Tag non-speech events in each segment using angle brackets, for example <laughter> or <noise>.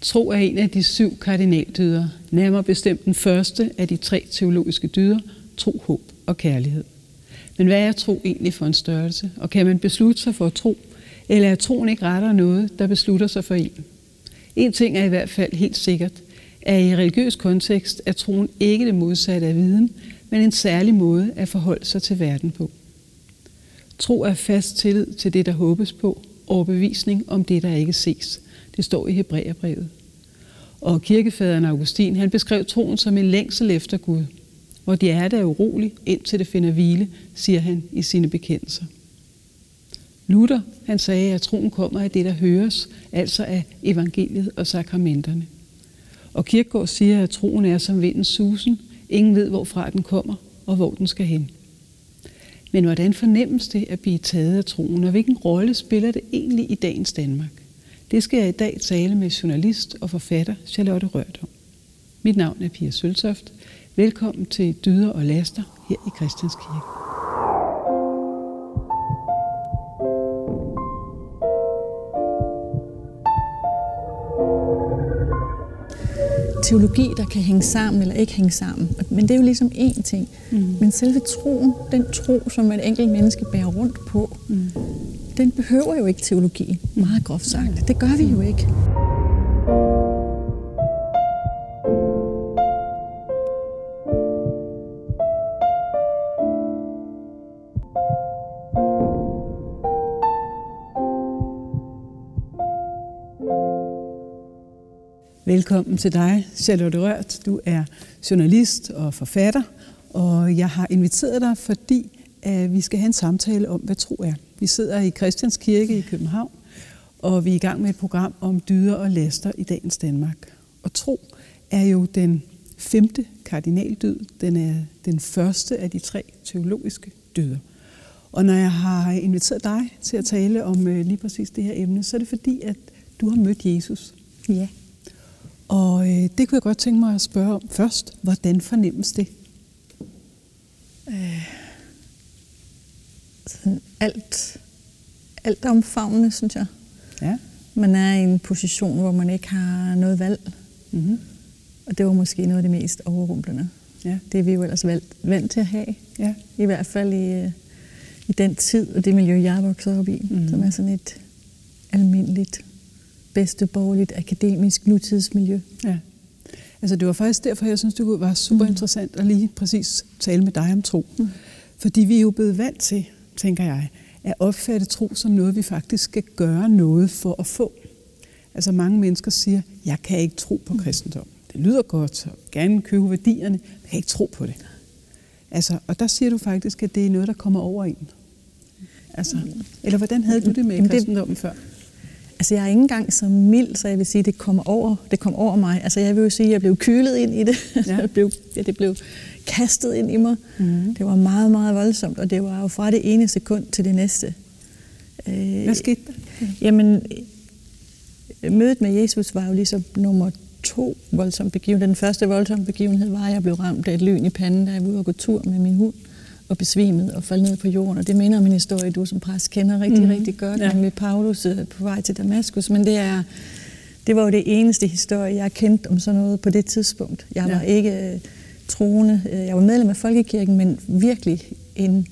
Tro er en af de syv kardinaldyder, nærmere bestemt den første af de tre teologiske dyder, tro, håb og kærlighed. Men hvad er tro egentlig for en størrelse? Og kan man beslutte sig for at tro, eller er troen ikke retter noget, der beslutter sig for en? En ting er i hvert fald helt sikkert, at i religiøs kontekst er troen ikke det modsatte af viden, men en særlig måde at forholde sig til verden på. Tro er fast tillid til det, der håbes på, overbevisning om det, der ikke ses. Det står i Hebræerbrevet. Og kirkefaderen Augustin, han beskrev troen som en længsel efter Gud, hvor de er der urolig, indtil det finder hvile, siger han i sine bekendelser. Luther, han sagde, at troen kommer af det, der høres, altså af evangeliet og sakramenterne. Og Kirkegaard siger, at troen er som vindens susen. Ingen ved, hvorfra den kommer og hvor den skal hen. Men hvordan fornemmes det at blive taget af troen, og hvilken rolle spiller det egentlig i dagens Danmark? Det skal jeg i dag tale med journalist og forfatter Charlotte Rørt om. Mit navn er Pia Søltoft. Velkommen til Dyder og Laster her i Christianskirke. teologi, der kan hænge sammen eller ikke hænge sammen. Men det er jo ligesom én ting. Mm. Men selve troen, den tro, som et enkelt menneske bærer rundt på, mm den behøver jo ikke teologi, meget groft sagt. Det gør vi jo ikke. Velkommen til dig, Charlotte Rørt. Du er journalist og forfatter, og jeg har inviteret dig, fordi at vi skal have en samtale om, hvad tro er. Vi sidder i Christians Kirke i København, og vi er i gang med et program om dyder og laster i dagens Danmark. Og tro er jo den femte kardinaldyd. Den er den første af de tre teologiske dyder. Og når jeg har inviteret dig til at tale om øh, lige præcis det her emne, så er det fordi, at du har mødt Jesus. Ja. Og øh, det kunne jeg godt tænke mig at spørge om først. Hvordan fornemmes det? Øh, sådan alt, alt omfavnende, synes jeg. Ja. Man er i en position, hvor man ikke har noget valg. Mm-hmm. Og det var måske noget af det mest overrumplende. Ja. Det er vi jo ellers vant til at have. Ja. I hvert fald i, øh, i den tid og det miljø, jeg voksede op i, mm-hmm. som er sådan et almindeligt bedste borgerligt akademisk nutidsmiljø. Ja. Altså det var faktisk derfor, jeg synes, det var super interessant at lige præcis tale med dig om tro. Mm. Fordi vi er jo blevet vant til, tænker jeg, at opfatte tro som noget, vi faktisk skal gøre noget for at få. Altså mange mennesker siger, jeg kan ikke tro på mm. kristendom. Det lyder godt, og gerne købe værdierne, men jeg kan ikke tro på det. Altså, og der siger du faktisk, at det er noget, der kommer over en. Altså, eller hvordan havde du det med kristendommen før? Altså, jeg er ikke engang så mild, så jeg vil sige, at det kom over, det kom over mig. Altså, jeg vil jo sige, at jeg blev kylet ind i det. Ja. jeg <laughs> blev, ja, det blev kastet ind i mig. Mm. Det var meget, meget voldsomt, og det var jo fra det ene sekund til det næste. Øh, Hvad skete der? Jamen, mødet med Jesus var jo ligesom nummer to voldsomme begivenheder. Den første voldsomme begivenhed var, at jeg blev ramt af et lyn i panden, da jeg var ude og gå tur med min hund og besvimet og faldt ned på jorden. Og det minder om en historie, du som præst kender rigtig, mm. rigtig godt, ja. med Paulus øh, på vej til Damaskus. Men det er, det var jo det eneste historie, jeg kendte om sådan noget på det tidspunkt. Jeg var ja. ikke uh, troende. Øh, jeg var medlem af Folkekirken, men virkelig en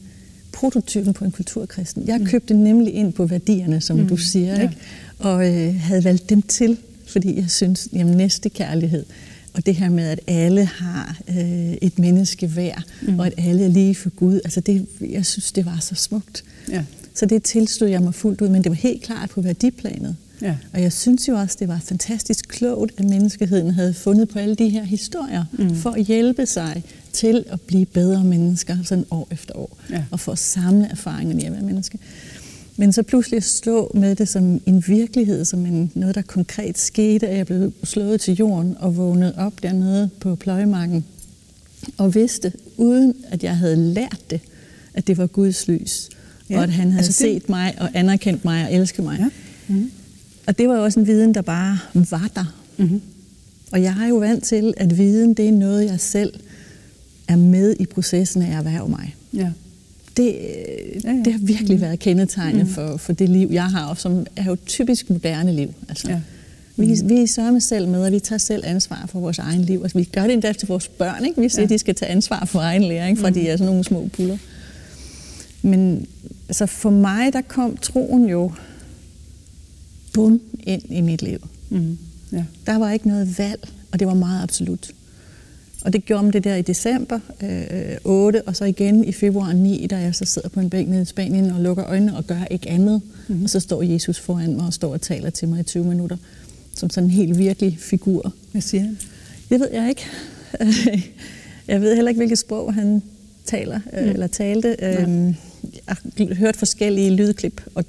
prototypen på en kulturkristen. Jeg mm. købte nemlig ind på værdierne, som mm. du siger, ja. ikke? og uh, havde valgt dem til, fordi jeg synes, jamen næste kærlighed, og det her med, at alle har øh, et menneske værd, mm. og at alle er lige for Gud, altså det, jeg synes, det var så smukt. Ja. Så det tilstod jeg mig fuldt ud, men det var helt klart på værdiplanet. Ja. Og jeg synes jo også, det var fantastisk klogt, at menneskeheden havde fundet på alle de her historier, mm. for at hjælpe sig til at blive bedre mennesker, sådan år efter år, ja. og for at samle erfaringerne i at være menneske. Men så pludselig stå med det som en virkelighed, som en, noget, der konkret skete, at jeg blev slået til jorden og vågnede op dernede på pløjemarken og vidste, uden at jeg havde lært det, at det var Guds lys, ja. og at han havde altså, set det... mig og anerkendt mig og elsket mig. Ja. Mm-hmm. Og det var jo også en viden, der bare var der. Mm-hmm. Og jeg har jo vant til, at viden, det er noget, jeg selv er med i processen af at erhverve mig. Ja det, ja, ja. det har virkelig mm. været kendetegnet mm. for, for det liv, jeg har, som er jo typisk moderne liv. Altså, ja. Vi, mm. vi sørger selv med, og vi tager selv ansvar for vores egen liv. Altså, vi gør det endda til vores børn. Ikke? Vi siger, ja. at de skal tage ansvar for egen læring, fra mm. de er sådan nogle små puller. Men altså, for mig, der kom troen jo bum ind i mit liv. Mm. Ja. Der var ikke noget valg, og det var meget absolut. Og det gjorde man det der i december øh, 8, og så igen i februar 9, da jeg så sidder på en bænk nede i Spanien og lukker øjnene og gør ikke andet. Mm-hmm. Og så står Jesus foran mig og står og taler til mig i 20 minutter, som sådan en helt virkelig figur. Hvad siger han? Det ved jeg ikke. <laughs> jeg ved heller ikke, hvilket sprog han taler øh, mm. eller talte. Øh, jeg har hørt forskellige lydklip, og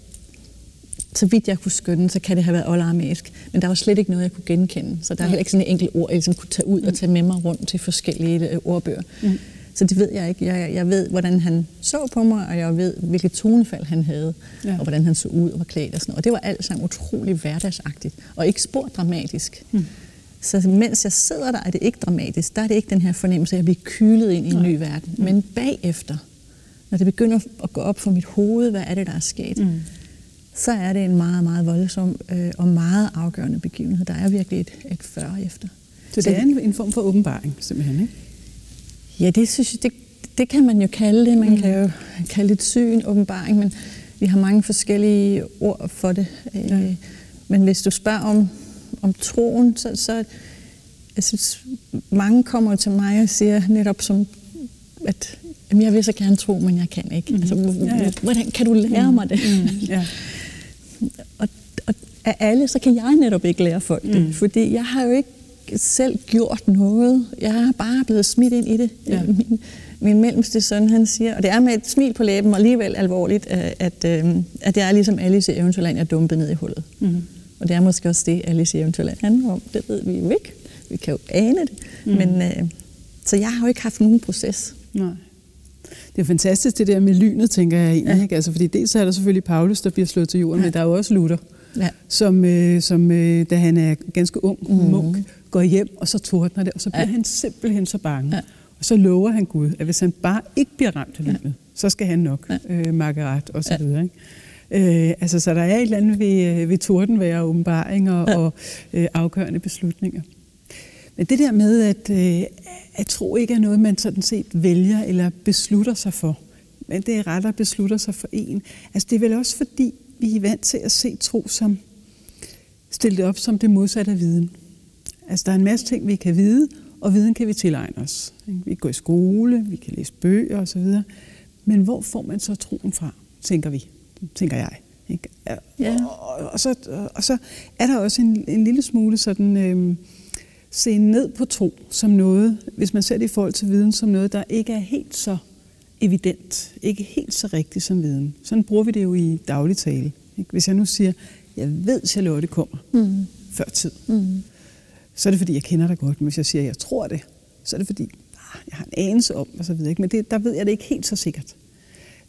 så vidt jeg kunne skønne, så kan det have været oldaramesk. Men der var slet ikke noget, jeg kunne genkende. Så der er heller ikke sådan et enkelt ord, jeg ligesom kunne tage ud og tage med mig rundt til forskellige øh, ordbøger. Mm. Så det ved jeg ikke. Jeg, jeg ved, hvordan han så på mig, og jeg ved, hvilket tonefald han havde, ja. og hvordan han så ud og var klædt og sådan noget. Og det var alt sammen utrolig hverdagsagtigt, og ikke spor dramatisk. Mm. Så mens jeg sidder der, er det ikke dramatisk. Der er det ikke den her fornemmelse af at blive kylet ind i en Nej. ny verden. Mm. Men bagefter, når det begynder at gå op for mit hoved, hvad er det, der er sket, mm så er det en meget, meget voldsom øh, og meget afgørende begivenhed. Der er virkelig et, et før og efter. Så det er en, en form for åbenbaring, simpelthen, ikke? Ja, det synes jeg, det, det kan man jo kalde det. Man mm. kan jo kalde det et syn, åbenbaring, men vi har mange forskellige ord for det. Øh, ja. Men hvis du spørger om, om troen, så, så jeg synes, mange kommer til mig og siger netop som, at jamen, jeg vil så gerne tro, men jeg kan ikke. Mm. Altså, ja, ja. Hvordan kan du lære mm. mig det? Mm. Ja. <laughs> og, og af alle, så kan jeg netop ikke lære folk det, mm. fordi jeg har jo ikke selv gjort noget. Jeg er bare blevet smidt ind i det. Ja. Min, min mellemste søn, han siger, og det er med et smil på læben, og alligevel alvorligt, at, at, øhm, at det er ligesom Alice i Eventyrland, jeg dumpet ned i hullet. Mm. Og det er måske også det, Alice i Eventyrland handler om. Det ved vi jo ikke. Vi kan jo ane det. Mm. Men, øh, så jeg har jo ikke haft nogen proces. Nej. Det er fantastisk det der med lynet, tænker jeg egentlig. Ja. Ikke? Altså, fordi dels er der selvfølgelig Paulus, der bliver slået til jorden, ja. men der er jo også Luther, ja. som, øh, som øh, da han er ganske ung mm. munk, går hjem, og så tordner det, og så bliver ja. han simpelthen så bange. Ja. Og så lover han Gud, at hvis han bare ikke bliver ramt af lynet, ja. så skal han nok ja. øh, makke ret, og så ja. videre. Ikke? Øh, altså, så der er et eller andet ved, øh, ved tordenvejr og åbenbaringer ja. og øh, afgørende beslutninger. Men det der med, at, øh, at tro ikke er noget, man sådan set vælger eller beslutter sig for, men det er ret at beslutter sig for en. Altså det er vel også fordi, vi er vant til at se tro som stillet op som det modsatte af viden. Altså der er en masse ting, vi kan vide, og viden kan vi tilegne os. Vi kan gå i skole, vi kan læse bøger osv. Men hvor får man så troen fra, tænker vi, tænker jeg. Ikke? Ja. Og, og, så, og så er der også en, en lille smule sådan... Øh, se ned på tro som noget, hvis man ser det i forhold til viden, som noget, der ikke er helt så evident, ikke helt så rigtigt som viden. Sådan bruger vi det jo i daglig tale. Hvis jeg nu siger, jeg ved, at Charlotte kommer mm. før tid, mm. så er det fordi, jeg kender dig godt. Men hvis jeg siger, jeg tror det, så er det fordi, ah, jeg har en anelse om, og så videre. Men det, der ved jeg det ikke helt så sikkert.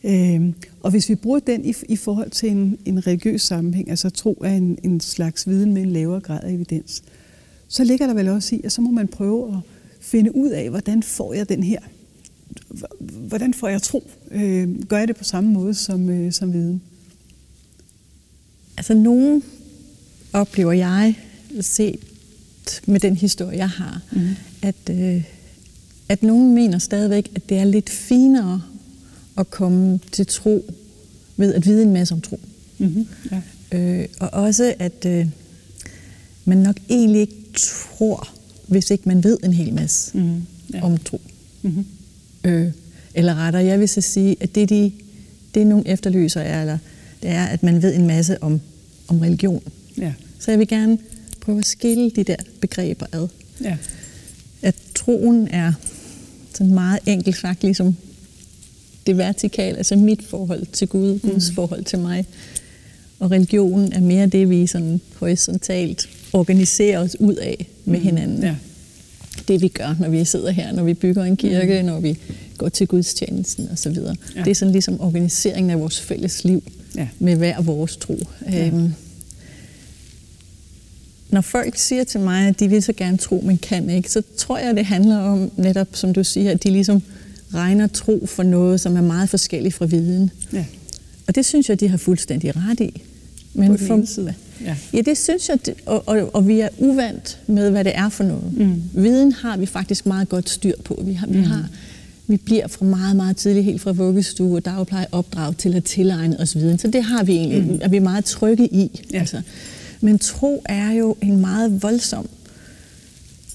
Øhm, og hvis vi bruger den i, i forhold til en, en religiøs sammenhæng, altså tro er en, en slags viden med en lavere grad af evidens, så ligger der vel også i, at så må man prøve at finde ud af, hvordan får jeg den her, hvordan får jeg tro? Øh, gør jeg det på samme måde som, øh, som viden? Altså nogen oplever jeg set med den historie, jeg har, mm. at, øh, at nogen mener stadigvæk, at det er lidt finere at komme til tro ved at vide en masse om tro. Mm-hmm. Ja. Øh, og også at øh, man nok egentlig ikke tror, hvis ikke man ved en hel masse mm, ja. om tro. Mm-hmm. Øh, eller rettere, jeg vil så sige, at det, de, det nogle efterlyser er, eller, det er, at man ved en masse om, om religion. Ja. Så jeg vil gerne prøve at skille de der begreber ad. Ja. At troen er sådan meget enkelt sagt, ligesom det vertikale, altså mit forhold til Gud, Guds mm. forhold til mig. Og religionen er mere det, vi sådan horisontalt organisere os ud af med mm. hinanden. Ja. Det vi gør, når vi sidder her, når vi bygger en kirke, mm. når vi går til gudstjenesten osv. Ja. Det er sådan ligesom organiseringen af vores fælles liv ja. med hver vores tro. Ja. Øhm, når folk siger til mig, at de vil så gerne tro, men kan ikke, så tror jeg, det handler om netop, som du siger, at de ligesom regner tro for noget, som er meget forskelligt fra viden. Ja. Og det synes jeg, de har fuldstændig ret i. Men for, Ja. ja, det synes jeg, det- og, og, og vi er uvant med, hvad det er for noget. Mm. Viden har vi faktisk meget godt styr på. Vi, har, vi, har, vi bliver fra meget, meget tidligt, helt fra vuggestue og dagpleje, opdraget til at tilegne os viden. Så det har vi egentlig, mm. er vi meget trygge i. Ja. Altså. Men tro er jo en meget voldsom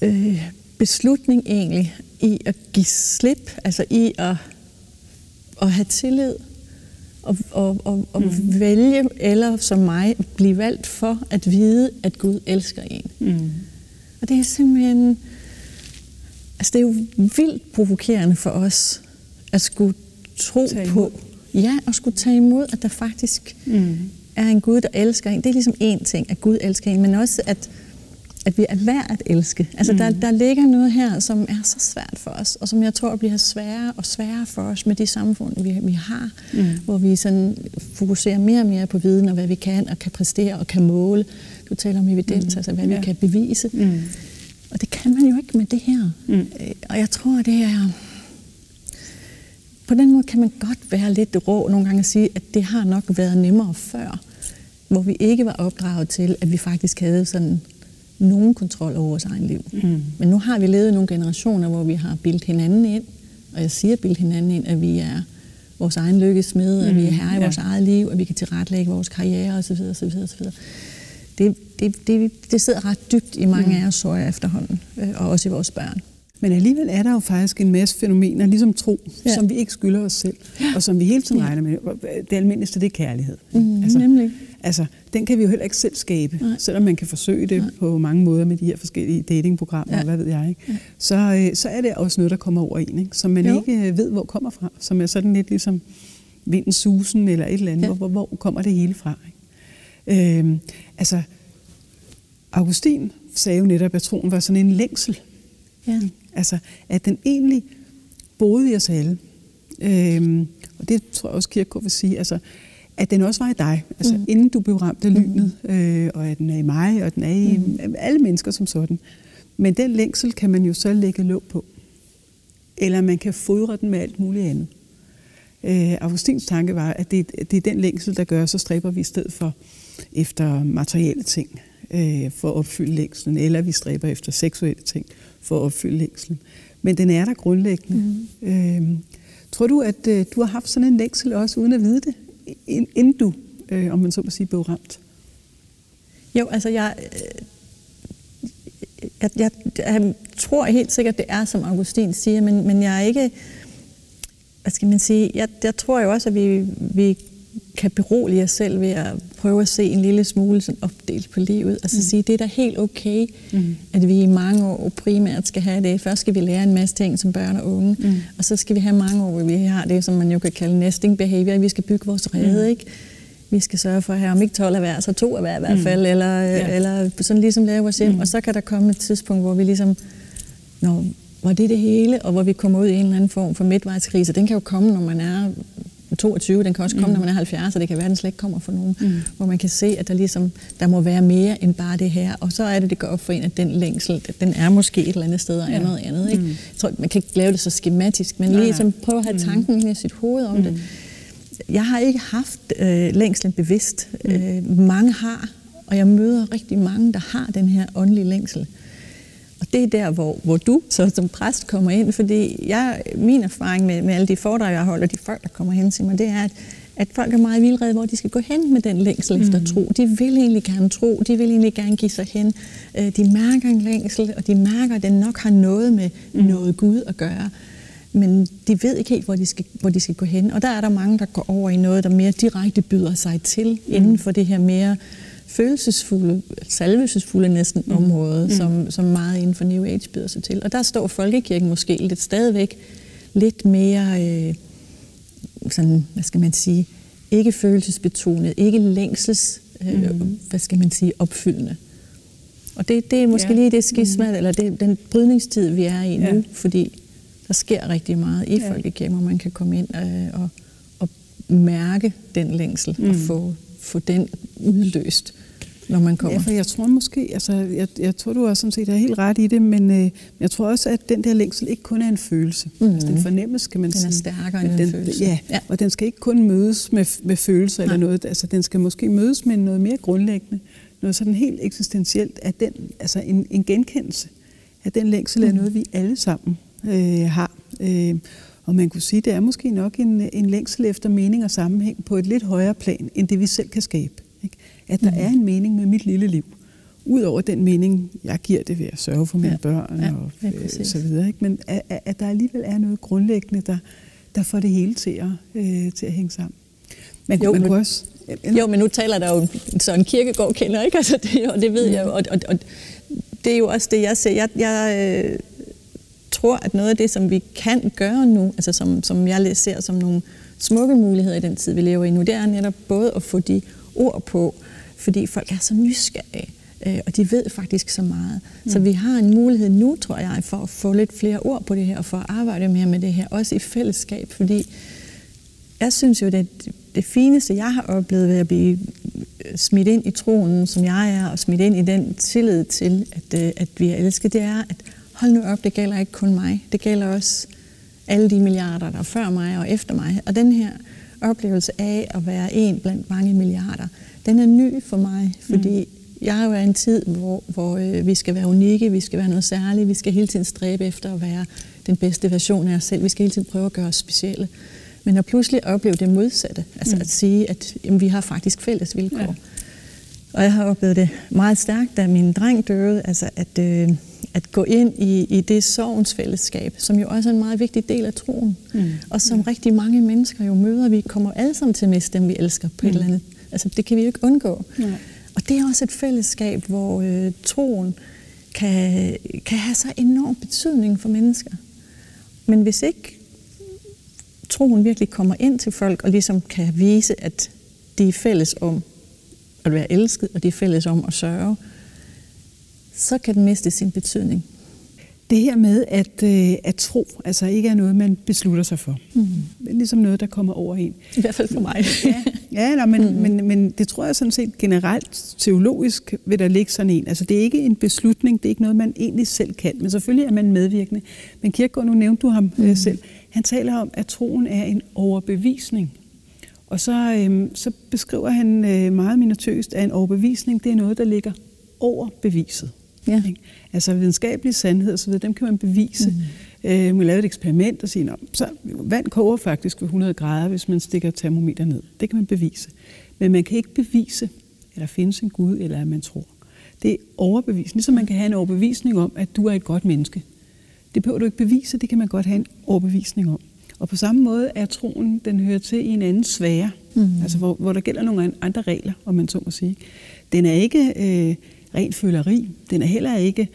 øh, beslutning egentlig i at give slip, altså i at, at have tillid og, og, og, og mm. vælge, eller som mig, blive valgt for at vide, at Gud elsker en. Mm. Og det er simpelthen... Altså, det er jo vildt provokerende for os at skulle tro på... Ja, og skulle tage imod, at der faktisk Mm. er en Gud, der elsker en. Det er ligesom én ting, at Gud elsker en, men også at, at vi er værd at elske. Altså, mm. der, der ligger noget her, som er så svært for os, og som jeg tror bliver sværere og sværere for os med de samfund, vi, vi har, mm. hvor vi sådan fokuserer mere og mere på viden og hvad vi kan, og kan præstere og kan måle. Du taler om evidens, mm. altså hvad Ja. vi kan bevise. Mm. Og det kan man jo ikke med det her. Mm. Øh, Og jeg tror, det er... På den måde kan man godt være lidt rå nogle gange og sige, at det har nok været nemmere før, hvor vi ikke var opdraget til, at vi faktisk havde sådan nogen kontrol over vores egen liv. Mm. Men nu har vi levet nogle generationer, hvor vi har bildt hinanden ind, og jeg siger bildt hinanden ind, at vi er vores egen lykkesmed, at vi er Mm, herre i ja. vores eget liv, at vi kan tilrettelægge vores karriere osv. osv., osv. Det, det, det, det sidder ret dybt i mange Mm. af os, tror jeg, efterhånden, øh, og også i vores børn. Men alligevel er der jo faktisk en masse fænomener, ligesom tro, ja. Ja. som vi ikke skylder os selv, og som vi hele tiden Ja. regner med. Det almindeligste, det er kærlighed. Mm, altså, nemlig. altså, den kan vi jo heller ikke selv skabe, Nej. selvom man kan forsøge det Nej. på mange måder med de her forskellige datingprogrammer, Ja. og hvad ved jeg. Ikke? Så, øh, så er det også noget, der kommer over en, ikke? som man Jo. ikke øh, ved, hvor kommer fra. Som er sådan lidt ligesom vindens susen eller et eller andet. Ja. Ja. Hvor, hvor kommer det hele fra? Ikke? Øhm, altså, Augustin sagde jo netop, at troen var sådan en længsel. Ja. Altså, at den egentlig boede i os alle. Øhm, og det tror jeg også, Kierkegaard vil sige. Altså, at den også var i dig. Altså, Mm. mm. inden du blev ramt af lynet, øh, og at den er i mig, og den er i mm. alle mennesker som sådan. Men den længsel kan man jo så lægge låg på. Eller man kan fodre den med alt muligt andet. Øh, Augustins tanke var, at det, det er den længsel, der gør, så stræber vi i stedet for efter materielle ting øh, for at opfylde længslen, eller vi stræber efter seksuelle ting for at opfylde længslen. Men den er der grundlæggende. Mm. Øh, tror du, at øh, du har haft sådan en længsel også, uden at vide det, ind- inden du, øh, om man så må sige, blev ramt? Jo, altså jeg, øh, jeg, jeg, jeg tror helt sikkert, det er, som Augustin siger, men, men jeg er ikke, hvad skal man sige, jeg, jeg tror jo også, at vi, vi kan berolige os selv ved at prøve at se en lille smule sådan opdelt på livet. Altså mm. sige, det er da helt okay, mm. at vi i mange år primært skal have det. Først skal vi lære en masse ting som børn og unge, mm. og så skal vi have mange år, hvor vi har det, som man jo kan kalde nesting behavior. Vi skal bygge vores rede, mm. ikke? Vi skal sørge for at have om ikke 12 af hver, så to af hver i hvert fald, mm. eller, Ja. ja. eller sådan ligesom lave vores hjem. Mm. Og så kan der komme et tidspunkt, hvor vi ligesom, når, var det det hele, og hvor vi kommer ud i en eller anden form for midtvejskrise. Den kan jo komme, når man er 22, den kan også komme, mm. når man er 70, og det kan være, at den slet ikke kommer for nogen. Mm. Hvor man kan se, at der ligesom, der må være mere end bare det her. Og så er det, det går op for en, at den længsel, den er måske et eller andet sted og er Ja. noget andet. Ikke? Mm. Jeg tror, man kan ikke lave det så skematisk, men lige nej. som prøve at have tanken mm. i sit hoved om mm. det. Jeg har ikke haft øh, længslen bevidst. Mm. Øh, mange har, og jeg møder rigtig mange, der har den her åndelige længsel. Og det er der, hvor, hvor du så som præst kommer ind, fordi jeg, min erfaring med, med alle de foredrag, jeg holder, de folk, der kommer hen til mig, det er, at, at folk er meget vildrede, hvor de skal gå hen med den længsel efter tro. De vil egentlig gerne tro, de vil egentlig gerne give sig hen. Øh, De mærker en længsel, og de mærker, at den nok har noget med noget Gud at gøre. Men de ved ikke helt, hvor de, skal, hvor de skal gå hen. Og der er der mange, der går over i noget, der mere direkte byder sig til, mm. inden for det her mere følelsesfulde, salvelsesfulde næsten mm. område, mm. Som, som meget inden for New Age byder sig til. Og der står folkekirken måske lidt stadigvæk lidt mere, øh, sådan, hvad skal man sige, ikke følelsesbetonet, ikke længsels, øh, mm. hvad skal man sige, opfyldende. Og det, det er måske Ja. lige det skisma, mm. eller det, den brydningstid, vi er i nu, Ja. fordi der sker rigtig meget i Ja. folkekirken, hvor man kan komme ind øh, og, og mærke den længsel mm. og få, få den udløst, når man kommer. Ja, for jeg tror måske, altså, jeg, jeg tror, du også sådan set er helt ret i det, men øh, jeg tror også, at den der længsel ikke kun er en følelse. Mm. Altså, det er en fornemmelse, kan man Den er sige. stærkere At end en den, følelse. Ja, Ja. og den skal ikke kun mødes med, med følelser eller Nej. noget. Altså, den skal måske mødes med noget mere grundlæggende, noget sådan helt eksistentielt, at den, altså en, en genkendelse, at den længsel er noget, vi alle sammen øh, har. Øh, og man kunne sige, det er måske nok en, en længsel efter mening og sammenhæng på et lidt højere plan, end det vi selv kan skabe. At der mm. er en mening med mit lille liv. Udover den mening, jeg giver det ved at sørge for mine ja. børn ja, og øh, så videre. Ikke? Men at, at der alligevel er noget grundlæggende, der, der får det hele til at, øh, til at hænge sammen. Man, jo, man men, også, jo, men nu taler der jo sådan kirkegård kender, ikke? <laughs> Altså, det, og det ved jeg jo. Og, og, og det er jo også det, jeg ser. Jeg, jeg øh, tror, at noget af det, som vi kan gøre nu, altså som, som jeg ser som nogle smukke muligheder i den tid, vi lever i nu, det er netop både at få de ord på, fordi folk er så nysgerrige, øh, og de ved faktisk så meget. Mm. Så vi har en mulighed nu, tror jeg, for at få lidt flere ord på det her, og for at arbejde mere med det her, også i fællesskab, fordi jeg synes jo, det, det fineste, jeg har oplevet ved at blive smidt ind i troen, som jeg er, og smidt ind i den tillid til, at, øh, at vi er elsket, det er, at hold nu op, det gælder ikke kun mig. Det gælder også alle de milliarder, der er før mig og efter mig. Og den her oplevelse af at være en blandt mange milliarder, den er ny for mig, fordi mm. jeg er jo i en tid, hvor, hvor øh, vi skal være unikke, vi skal være noget særligt, vi skal hele tiden stræbe efter at være den bedste version af os selv, vi skal hele tiden prøve at gøre os specielle. Men at pludselig opleve det modsatte, altså mm. at sige, at jamen, vi har faktisk fælles vilkår. Ja. Og jeg har oplevet det meget stærkt, da min dreng døde, altså at, øh, at gå ind i, i det sovens fællesskab, som jo også er en meget vigtig del af troen, mm. og som ja. rigtig mange mennesker jo møder. Vi kommer alle sammen til at miste dem, vi elsker på mm. et eller andet. Altså det kan vi jo ikke undgå. Ja. Og det er også et fællesskab, hvor øh, troen kan, kan have så enorm betydning for mennesker. Men hvis ikke troen virkelig kommer ind til folk og ligesom kan vise, at de er fælles om at være elsket, og de er fælles om at sørge, så kan den miste sin betydning. Det her med at, øh, at tro, altså ikke er noget, man beslutter sig for. Mm. Ligesom noget, der kommer over en. I hvert fald for mig. ja, ja nej, men, mm. men, men det tror jeg sådan set generelt teologisk vil der ligge sådan en. Altså det er ikke en beslutning, det er ikke noget, man egentlig selv kan. Men selvfølgelig er man medvirkende. Men Kierkegaard, nu nævnte du ham mm. selv, han taler om, at troen er en overbevisning. Og så, øhm, så beskriver han øh, meget minutøst, at en overbevisning, det er noget, der ligger over beviset. Ja. Ikke? Altså videnskabelige sandheder så dem kan man bevise. Mm. Øh, man kan lave et eksperiment og sige, så vand koger faktisk ved 100 grader, hvis man stikker termometer ned. Det kan man bevise. Men man kan ikke bevise, at der findes en Gud, eller at man tror. Det er overbevisning. Ligesom man kan have en overbevisning om, at du er et godt menneske. Det behøver du ikke bevise, det kan man godt have en overbevisning om. Og på samme måde er troen, den hører til i en anden sfære, mm. altså hvor, hvor der gælder nogle andre regler, om man så må sige. Den er ikke øh, ren føleri, den er heller ikke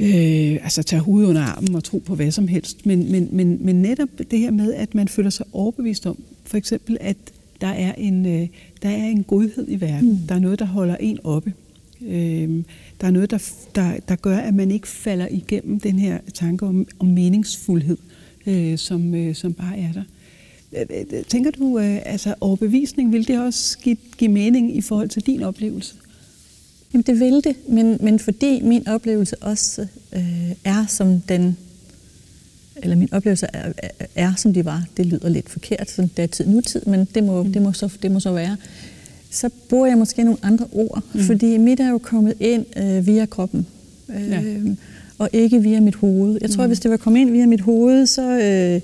øh, altså tage hovedet under armen og tro på hvad som helst, men, men, men, men netop det her med, at man føler sig overbevist om, for eksempel, at der er en, øh, der er en godhed i verden, mm. der er noget, der holder en oppe. Øh, der er noget, der, der, der gør, at man ikke falder igennem den her tanke om, om meningsfuldhed, øh, som, øh, som bare er der. Øh, øh, tænker du, øh, altså overbevisning, vil det også give, give mening i forhold til din oplevelse? Jamen det vil det, men, men fordi min oplevelse også øh, er som den, eller min oplevelse er, er, er som de var, det lyder lidt forkert, sådan det er tid nutid, men det må, mm. det må, så, det må så være så bruger jeg måske nogle andre ord, mm. fordi mit er jo kommet ind øh, via kroppen, øh, ja. og ikke via mit hoved. Jeg tror, mm. hvis det var kommet ind via mit hoved, så, øh,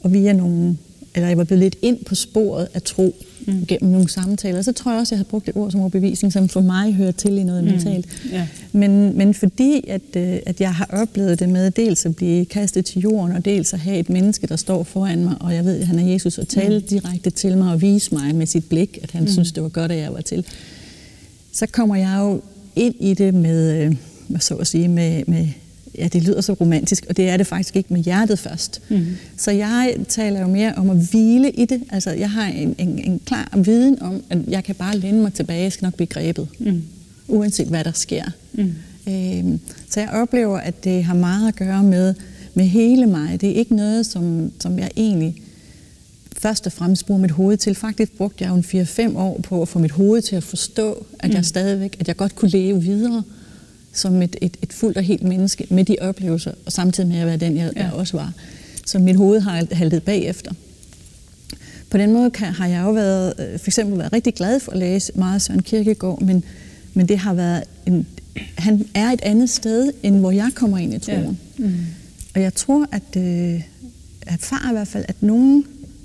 og via nogle, eller jeg var blevet lidt ind på sporet af tro mm. gennem nogle samtaler, så tror jeg også, at jeg havde brugt et ord som overbevisning, som for mig hører til i noget mm. mentalt. Ja. Men, men fordi, at, øh, at jeg har oplevet det med dels at blive kastet til jorden, og dels at have et menneske, der står foran mig, og jeg ved, at han er Jesus, og tale mm. direkte til mig og vise mig med sit blik, at han mm. synes, det var godt, at jeg var til, så kommer jeg jo ind i det med, øh, så at sige, med, med ja, det lyder så romantisk, og det er det faktisk ikke med hjertet først. Mm. Så jeg taler jo mere om at hvile i det. Altså, jeg har en, en, en klar viden om, at jeg kan bare læne mig tilbage, jeg skal nok blive grebet, mm. uanset hvad der sker. Mm. Øhm, så jeg oplever, at det har meget at gøre med, med hele mig. Det er ikke noget, som, som jeg egentlig først og fremmest bruger mit hoved til. Faktisk brugte jeg jo en 4-5 år på at få mit hoved til at forstå, at mm. jeg stadigvæk, at jeg godt kunne leve videre som et, et, et fuldt og helt menneske med de oplevelser, og samtidig med at være den, jeg, ja. jeg også var. Så mit hoved har haltet bagefter. På den måde kan, har jeg jo været, øh, for eksempel været rigtig glad for at læse meget Søren Kierkegaard, men, men det har været en, han er et andet sted, end hvor jeg kommer ind i troen. Ja. Mm. Og jeg tror, at øh, erfarer i hvert fald, at nogle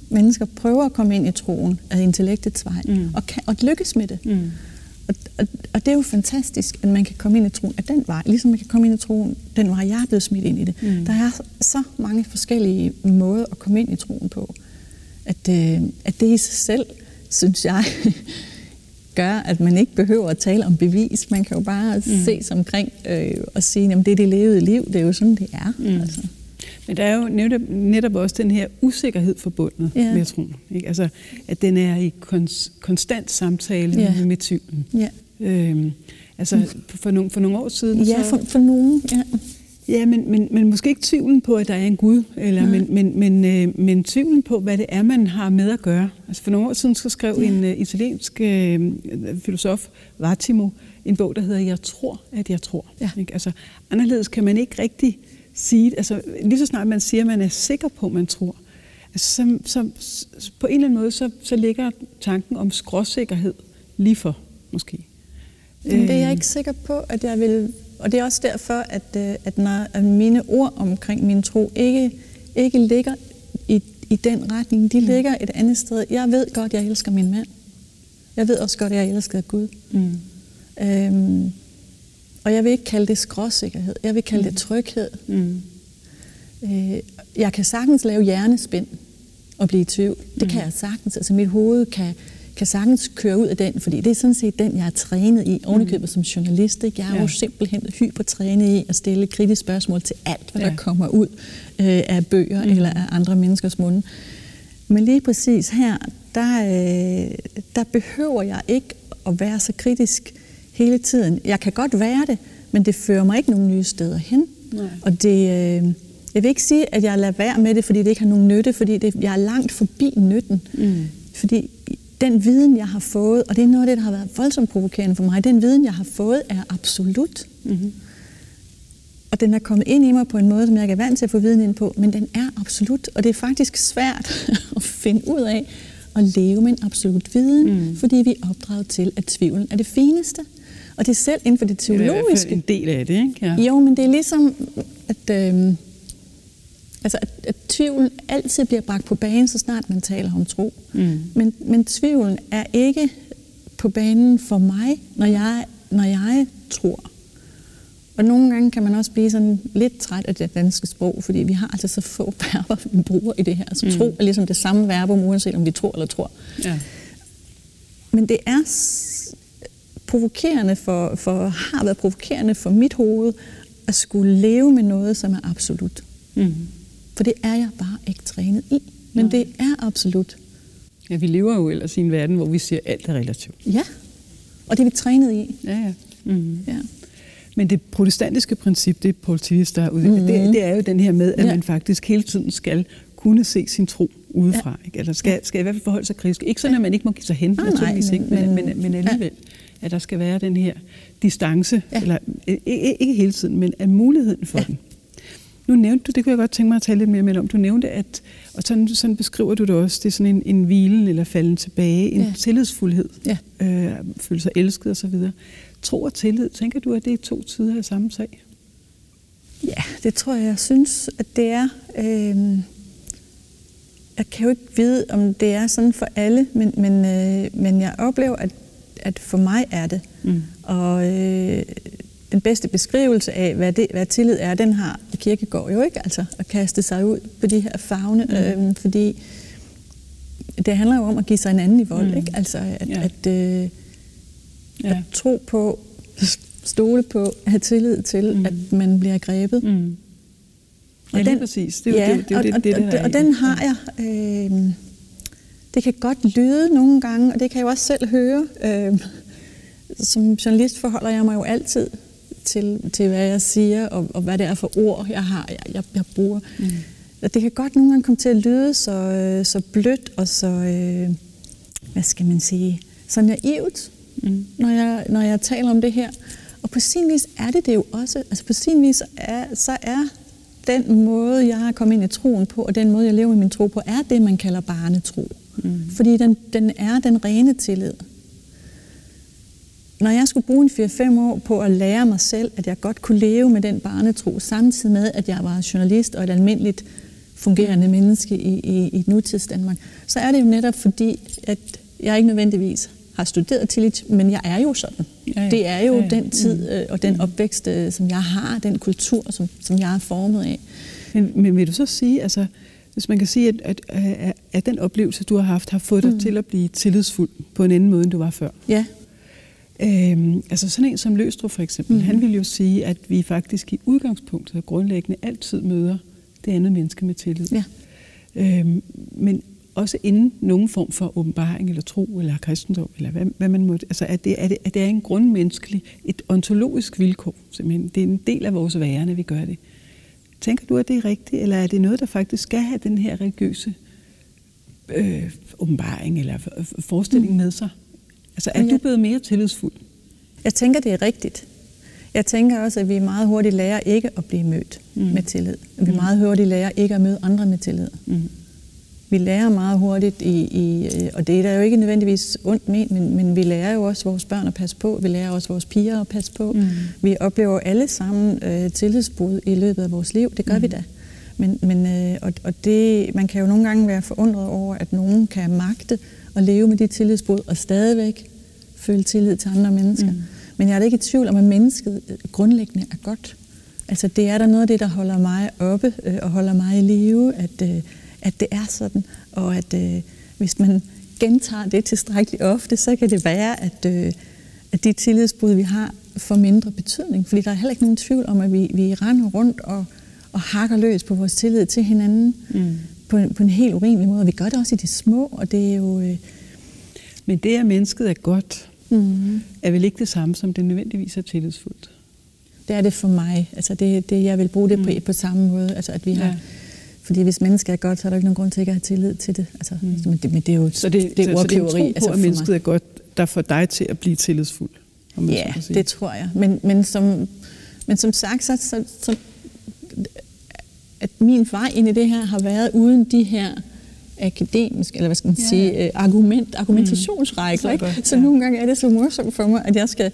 mennesker prøver at komme ind i troen af intellektets vej, mm. og, kan, og lykkes med det. Mm. Og, og, og det er jo fantastisk, at man kan komme ind i troen af den vej, ligesom man kan komme ind i troen den vej, jeg er blevet smidt ind i det. Mm. Der er så mange forskellige måder at komme ind i troen på, at, øh, at det i sig selv, synes jeg, <laughs> gør, at man ikke behøver at tale om bevis. Man kan jo bare mm. se sig omkring øh, og sige, at det er det levede liv, det er jo sådan, det er. Mm. Altså. Men der er jo netop, netop også den her usikkerhed forbundet ja. med troen. Ikke? Altså, at den er i kons, konstant samtale ja. med tvivlen. Ja. Øhm, altså, for, nogle, for nogle år siden... Ja, for, for nogen, ja. Ja, men, men, men måske ikke tvivlen på, at der er en Gud, eller, men, men, men, øh, men tvivlen på, hvad det er, man har med at gøre. Altså for nogle år siden så skrev ja. en uh, italiensk uh, filosof, Vattimo, en bog, der hedder Jeg tror, at jeg tror. Ja. Ikke? Altså, anderledes kan man ikke rigtig sige. Altså, lige så snart man siger, at man er sikker på, at man tror, altså, så, så, så på en eller anden måde, så, så ligger tanken om skråsikkerhed lige for, måske. Men det er jeg ikke sikker på, at jeg vil og det er også derfor, at, øh, at når at mine ord omkring min tro ikke, ikke ligger i, i den retning, de mm. ligger et andet sted. Jeg ved godt, jeg elsker min mand. Jeg ved også godt, at jeg elsker Gud. Mm. Øhm, og jeg vil ikke kalde det skråsikkerhed. Jeg vil kalde mm. det tryghed. Mm. Øh, jeg kan sagtens lave hjernespind og blive i tvivl. Det mm. kan jeg sagtens. Altså mit hoved kan kan sagtens køre ud af den, fordi det er sådan set den, jeg er trænet i, ovenikøbet mm. som journalist. Ikke? Jeg er ja. jo simpelthen hypertrænet i at stille kritiske spørgsmål til alt, hvad ja. der kommer ud øh, af bøger mm. eller af andre menneskers munde. Men lige præcis her, der, øh, der behøver jeg ikke at være så kritisk hele tiden. Jeg kan godt være det, men det fører mig ikke nogen nye steder hen. Nej. Og det, øh, jeg vil ikke sige, at jeg lader være med det, fordi det ikke har nogen nytte, fordi det, jeg er langt forbi nytten. Mm. Fordi den viden, jeg har fået, og det er noget af det, der har været voldsomt provokerende for mig, den viden, jeg har fået, er absolut. Mm-hmm. Og den er kommet ind i mig på en måde, som jeg ikke er vant til at få viden ind på, men den er absolut. Og det er faktisk svært <laughs> at finde ud af at leve med en absolut viden, mm. fordi vi er opdraget til, at tvivlen er det fineste. Og det er selv inden for det teologiske. Det er en del af det, ikke? Ja. Jo, men det er ligesom, at... Øh, Altså, at, at tvivlen altid bliver bragt på banen, så snart man taler om tro. Mm. Men, men tvivlen er ikke på banen for mig, når jeg, når jeg tror. Og nogle gange kan man også blive sådan lidt træt af det danske sprog, fordi vi har altså så få <laughs> verber, vi bruger i det her. Så mm. tro er ligesom det samme verbum, uanset om vi tror eller tror. Ja. Men det er provokerende for, for, har været provokerende for mit hoved at skulle leve med noget, som er absolut. Mm. For det er jeg bare ikke trænet i. Men Nej. det er absolut. Ja, vi lever jo ellers i en verden, hvor vi siger, at alt er relativt. Ja, og det er vi trænet i. Ja, ja. Mm-hmm. ja. Men det protestantiske princip, det er Paul der er ude, mm-hmm. det, det er jo den her med, at ja. man faktisk hele tiden skal kunne se sin tro udefra. Ja. Ikke? Eller skal, skal i hvert fald forholde sig kritisk. Ikke sådan, at man ikke må give sig hen, ah, naturligvis nej, men, ikke, men, men, men alligevel. Ja. At der skal være den her distance, ja. eller ikke, ikke hele tiden, men af muligheden for ja. den. Nu nævnte du, det kunne jeg godt tænke mig at tale lidt mere med om, du nævnte, at, og sådan, sådan beskriver du det også, det er sådan en, en hvilen eller falden tilbage, en ja. tillidsfuldhed, ja. øh, føle sig elsket osv. Tro og tillid, tænker du, at det er to sider af samme sag? Ja, det tror jeg, jeg synes, at det er. Øh, jeg kan jo ikke vide, om det er sådan for alle, men, men, øh, men jeg oplever, at, at for mig er det. Mm. Og øh, den bedste beskrivelse af, hvad, det, hvad tillid er, den har Kirkegaard jo ikke, altså at kaste sig ud på de her fagne, mm. øhm, fordi det handler jo om at give sig en anden i vold, mm. ikke? Altså at, ja. at, øh, ja. at tro på, stole på, have tillid til, mm. at man bliver grebet. Mm. Og ja, den, præcis. Det er ja, det, det, det, det, det, det, det, og, og den har jeg. Øh, det kan godt lyde nogle gange, og det kan jeg jo også selv høre. Øh, som journalist forholder jeg mig jo altid til, til hvad jeg siger, og, og hvad det er for ord, jeg har, jeg, jeg, jeg bruger. Mm. Det kan godt nogle gange komme til at lyde så, øh, så blødt og så, øh, hvad skal man sige, så naivt, mm. når, jeg, når jeg taler om det her. Og på sin vis er det det jo også. Altså på sin vis er, så er den måde, jeg har kommet ind i troen på, og den måde, jeg lever med min tro på, er det, man kalder barnetro. Mm. Fordi den, den er den rene tillid når jeg skulle bruge en 4-5 år på at lære mig selv, at jeg godt kunne leve med den barnetro, samtidig med, at jeg var journalist og et almindeligt fungerende menneske i, i, i nutids Danmark, så er det jo netop fordi, at jeg ikke nødvendigvis har studeret tillid, men jeg er jo sådan. Ja, ja. Det er jo ja, ja. den tid mm. øh, og den opvækst, øh, som jeg har, den kultur, som, som jeg er formet af. Men, men vil du så sige, altså, hvis man kan sige, at, at, at, at den oplevelse, du har haft, har fået dig mm. til at blive tillidsfuld på en anden måde, end du var før? Ja. Øhm, altså sådan en som Løstrup for eksempel, mm. han vil jo sige, at vi faktisk i udgangspunktet og grundlæggende altid møder det andet menneske med tillid. Ja. Øhm, men også inden nogen form for åbenbaring eller tro eller kristendom, eller hvad, hvad man måtte. Altså, at det, at, det, at det er en grundmenneskelig, et ontologisk vilkår, simpelthen. Det er en del af vores væren, at vi gør det. Tænker du, at det er rigtigt, eller er det noget, der faktisk skal have den her religiøse øh, åbenbaring eller forestilling mm. med sig? Altså, er du blevet mere tillidsfuld? Jeg tænker, det er rigtigt. Jeg tænker også, at vi meget hurtigt lærer ikke at blive mødt mm. med tillid. At vi mm. meget hurtigt lærer ikke at møde andre med tillid. Mm. Vi lærer meget hurtigt, i, i, og det er der jo ikke nødvendigvis ondt ment, men, men vi lærer jo også vores børn at passe på. Vi lærer også vores piger at passe på. Mm. Vi oplever alle sammen øh, tillidsbrud i løbet af vores liv. Det gør mm. vi da. Men, men, øh, og, og det, man kan jo nogle gange være forundret over, at nogen kan magte at leve med de tillidsbrud og stadigvæk føle tillid til andre mennesker. Mm. Men jeg er da ikke i tvivl om, at mennesket øh, grundlæggende er godt. Altså det er der noget af det, der holder mig oppe øh, og holder mig i live, at, øh, at det er sådan. Og at øh, hvis man gentager det tilstrækkeligt ofte, så kan det være, at, øh, at de tillidsbrud, vi har, får mindre betydning. Fordi der er heller ikke nogen tvivl om, at vi, vi render rundt og, og hakker løs på vores tillid til hinanden mm. på, på en helt urimelig måde. Og vi gør det også i de små, og det er jo... Øh, Men det, at mennesket er godt, mm. er vel ikke det samme, som det nødvendigvis er tillidsfuldt? Det er det for mig. Altså det, det jeg vil bruge det mm. på, på samme måde. Altså at vi har, ja. Fordi hvis mennesker er godt, så er der ikke nogen grund til ikke at have tillid til det. Altså, mm. men, det men det er jo så det, det er så, så det er jo tro på, altså, at mennesket mig. er godt, der får dig til at blive tillidsfuld? Ja, det tror jeg. Men, men, som, men som sagt, så, så, så at min vej ind i det her har været uden de her akademisk, eller hvad skal man ja. sige, øh, argument, argumentationsrækker. Mm. Så, så nogle gange er det så morsomt for mig, at jeg skal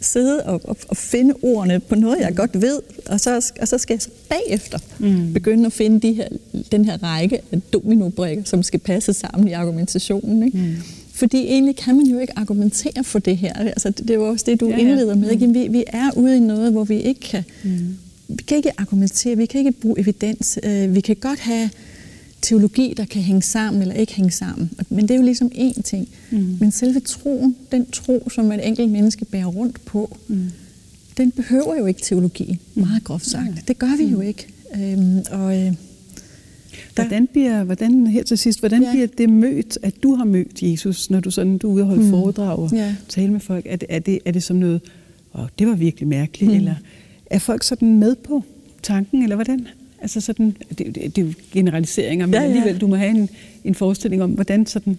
sidde og, og, og finde ordene på noget, jeg godt ved, og så, og så skal jeg så bagefter mm. begynde at finde de her, den her række af dominobrikker, som skal passe sammen i argumentationen. Ikke? Mm. Fordi egentlig kan man jo ikke argumentere for det her. Altså, det, er jo også det, du ja, indleder med. Ikke? Mm. Vi, vi er ude i noget, hvor vi ikke kan, mm. vi kan ikke argumentere, vi kan ikke bruge evidens. Uh, vi kan godt have teologi, der kan hænge sammen eller ikke hænge sammen. Men det er jo ligesom én ting. Mm. Men selve troen, den tro, som et enkelt menneske bærer rundt på, mm. den behøver jo ikke teologi, mm. meget groft sagt. Mm. Det gør vi jo ikke. Øhm, og, øh, hvordan bliver, hvordan, her til sidst, hvordan ja. bliver det mødt, at du har mødt Jesus, når du, sådan, du er ude og holde mm. foredrag og ja. tale med folk? Er det, er, det, er det som noget, åh, det var virkelig mærkeligt, mm. eller er folk sådan med på tanken, eller hvordan? Altså sådan, det, det, det er jo generaliseringer, men ja, ja. alligevel, du må have en, en forestilling om, hvordan sådan...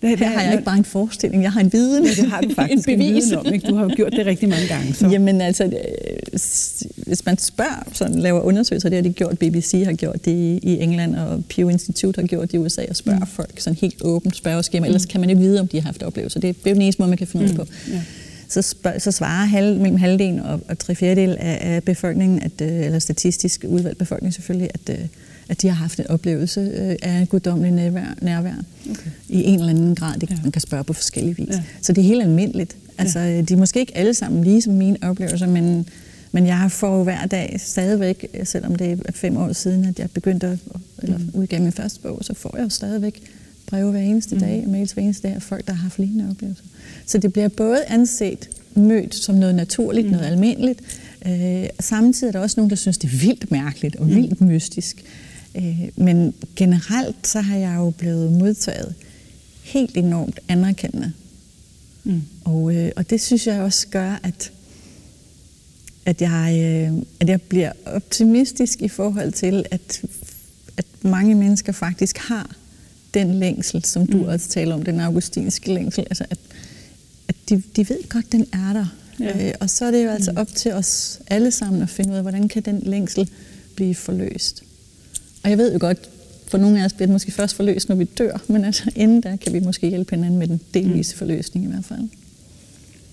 Hvad, Her har jeg ikke bare en forestilling, jeg har en viden. Ja, det har du <laughs> faktisk en, en viden om. Ikke? Du har jo gjort det rigtig mange gange. Så. Jamen altså, hvis man spørger, sådan laver undersøgelser, det har de gjort, BBC har gjort det i England, og Pew Institute har gjort det i USA, og spørger mm. folk sådan helt åbent spørgeskema, mm. ellers kan man jo ikke vide, om de har haft oplevelser. Det er jo den eneste måde, man kan finde ud mm. på. Ja så, spørg, så svarer halv, mellem halvdelen og, og tre fjerdedel af, af befolkningen, at, øh, eller statistisk udvalgt befolkning selvfølgelig, at, øh, at de har haft en oplevelse øh, af guddommelig nærvær, nærvær okay. i en eller anden grad. Det, ja. Man kan spørge på forskellige vis. Ja. Så det er helt almindeligt. Altså, ja. De er måske ikke alle sammen lige som mine oplevelser, men, men jeg får hver dag stadigvæk, selvom det er fem år siden, at jeg begyndte at eller mm. udgive min første bog, så får jeg jo stadigvæk breve hver eneste mm. dag, mails hver eneste dag af folk, der har haft lignende oplevelser. Så det bliver både anset, mødt som noget naturligt, mm. noget almindeligt. Øh, samtidig er der også nogen, der synes, det er vildt mærkeligt og vildt mm. mystisk. Øh, men generelt så har jeg jo blevet modtaget helt enormt anerkendende. Mm. Og, øh, og det synes jeg også gør, at, at, jeg, øh, at jeg bliver optimistisk i forhold til, at, at mange mennesker faktisk har den længsel, som du mm. også taler om, den augustinske længsel. Altså at, at de, de ved godt, den er der. Ja. Øh, og så er det jo altså mm. op til os alle sammen at finde ud af, hvordan kan den længsel blive forløst. Og jeg ved jo godt, for nogle af os bliver det måske først forløst, når vi dør, men altså <laughs> inden da kan vi måske hjælpe hinanden med den delvise mm. forløsning i hvert fald.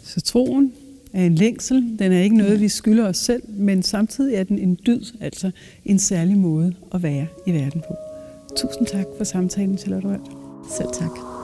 Så troen er en længsel. Den er ikke noget, vi skylder os selv, men samtidig er den en dyd, altså en særlig måde at være i verden på. Tusind tak for samtalen, Charlotte Rørt. Selv tak.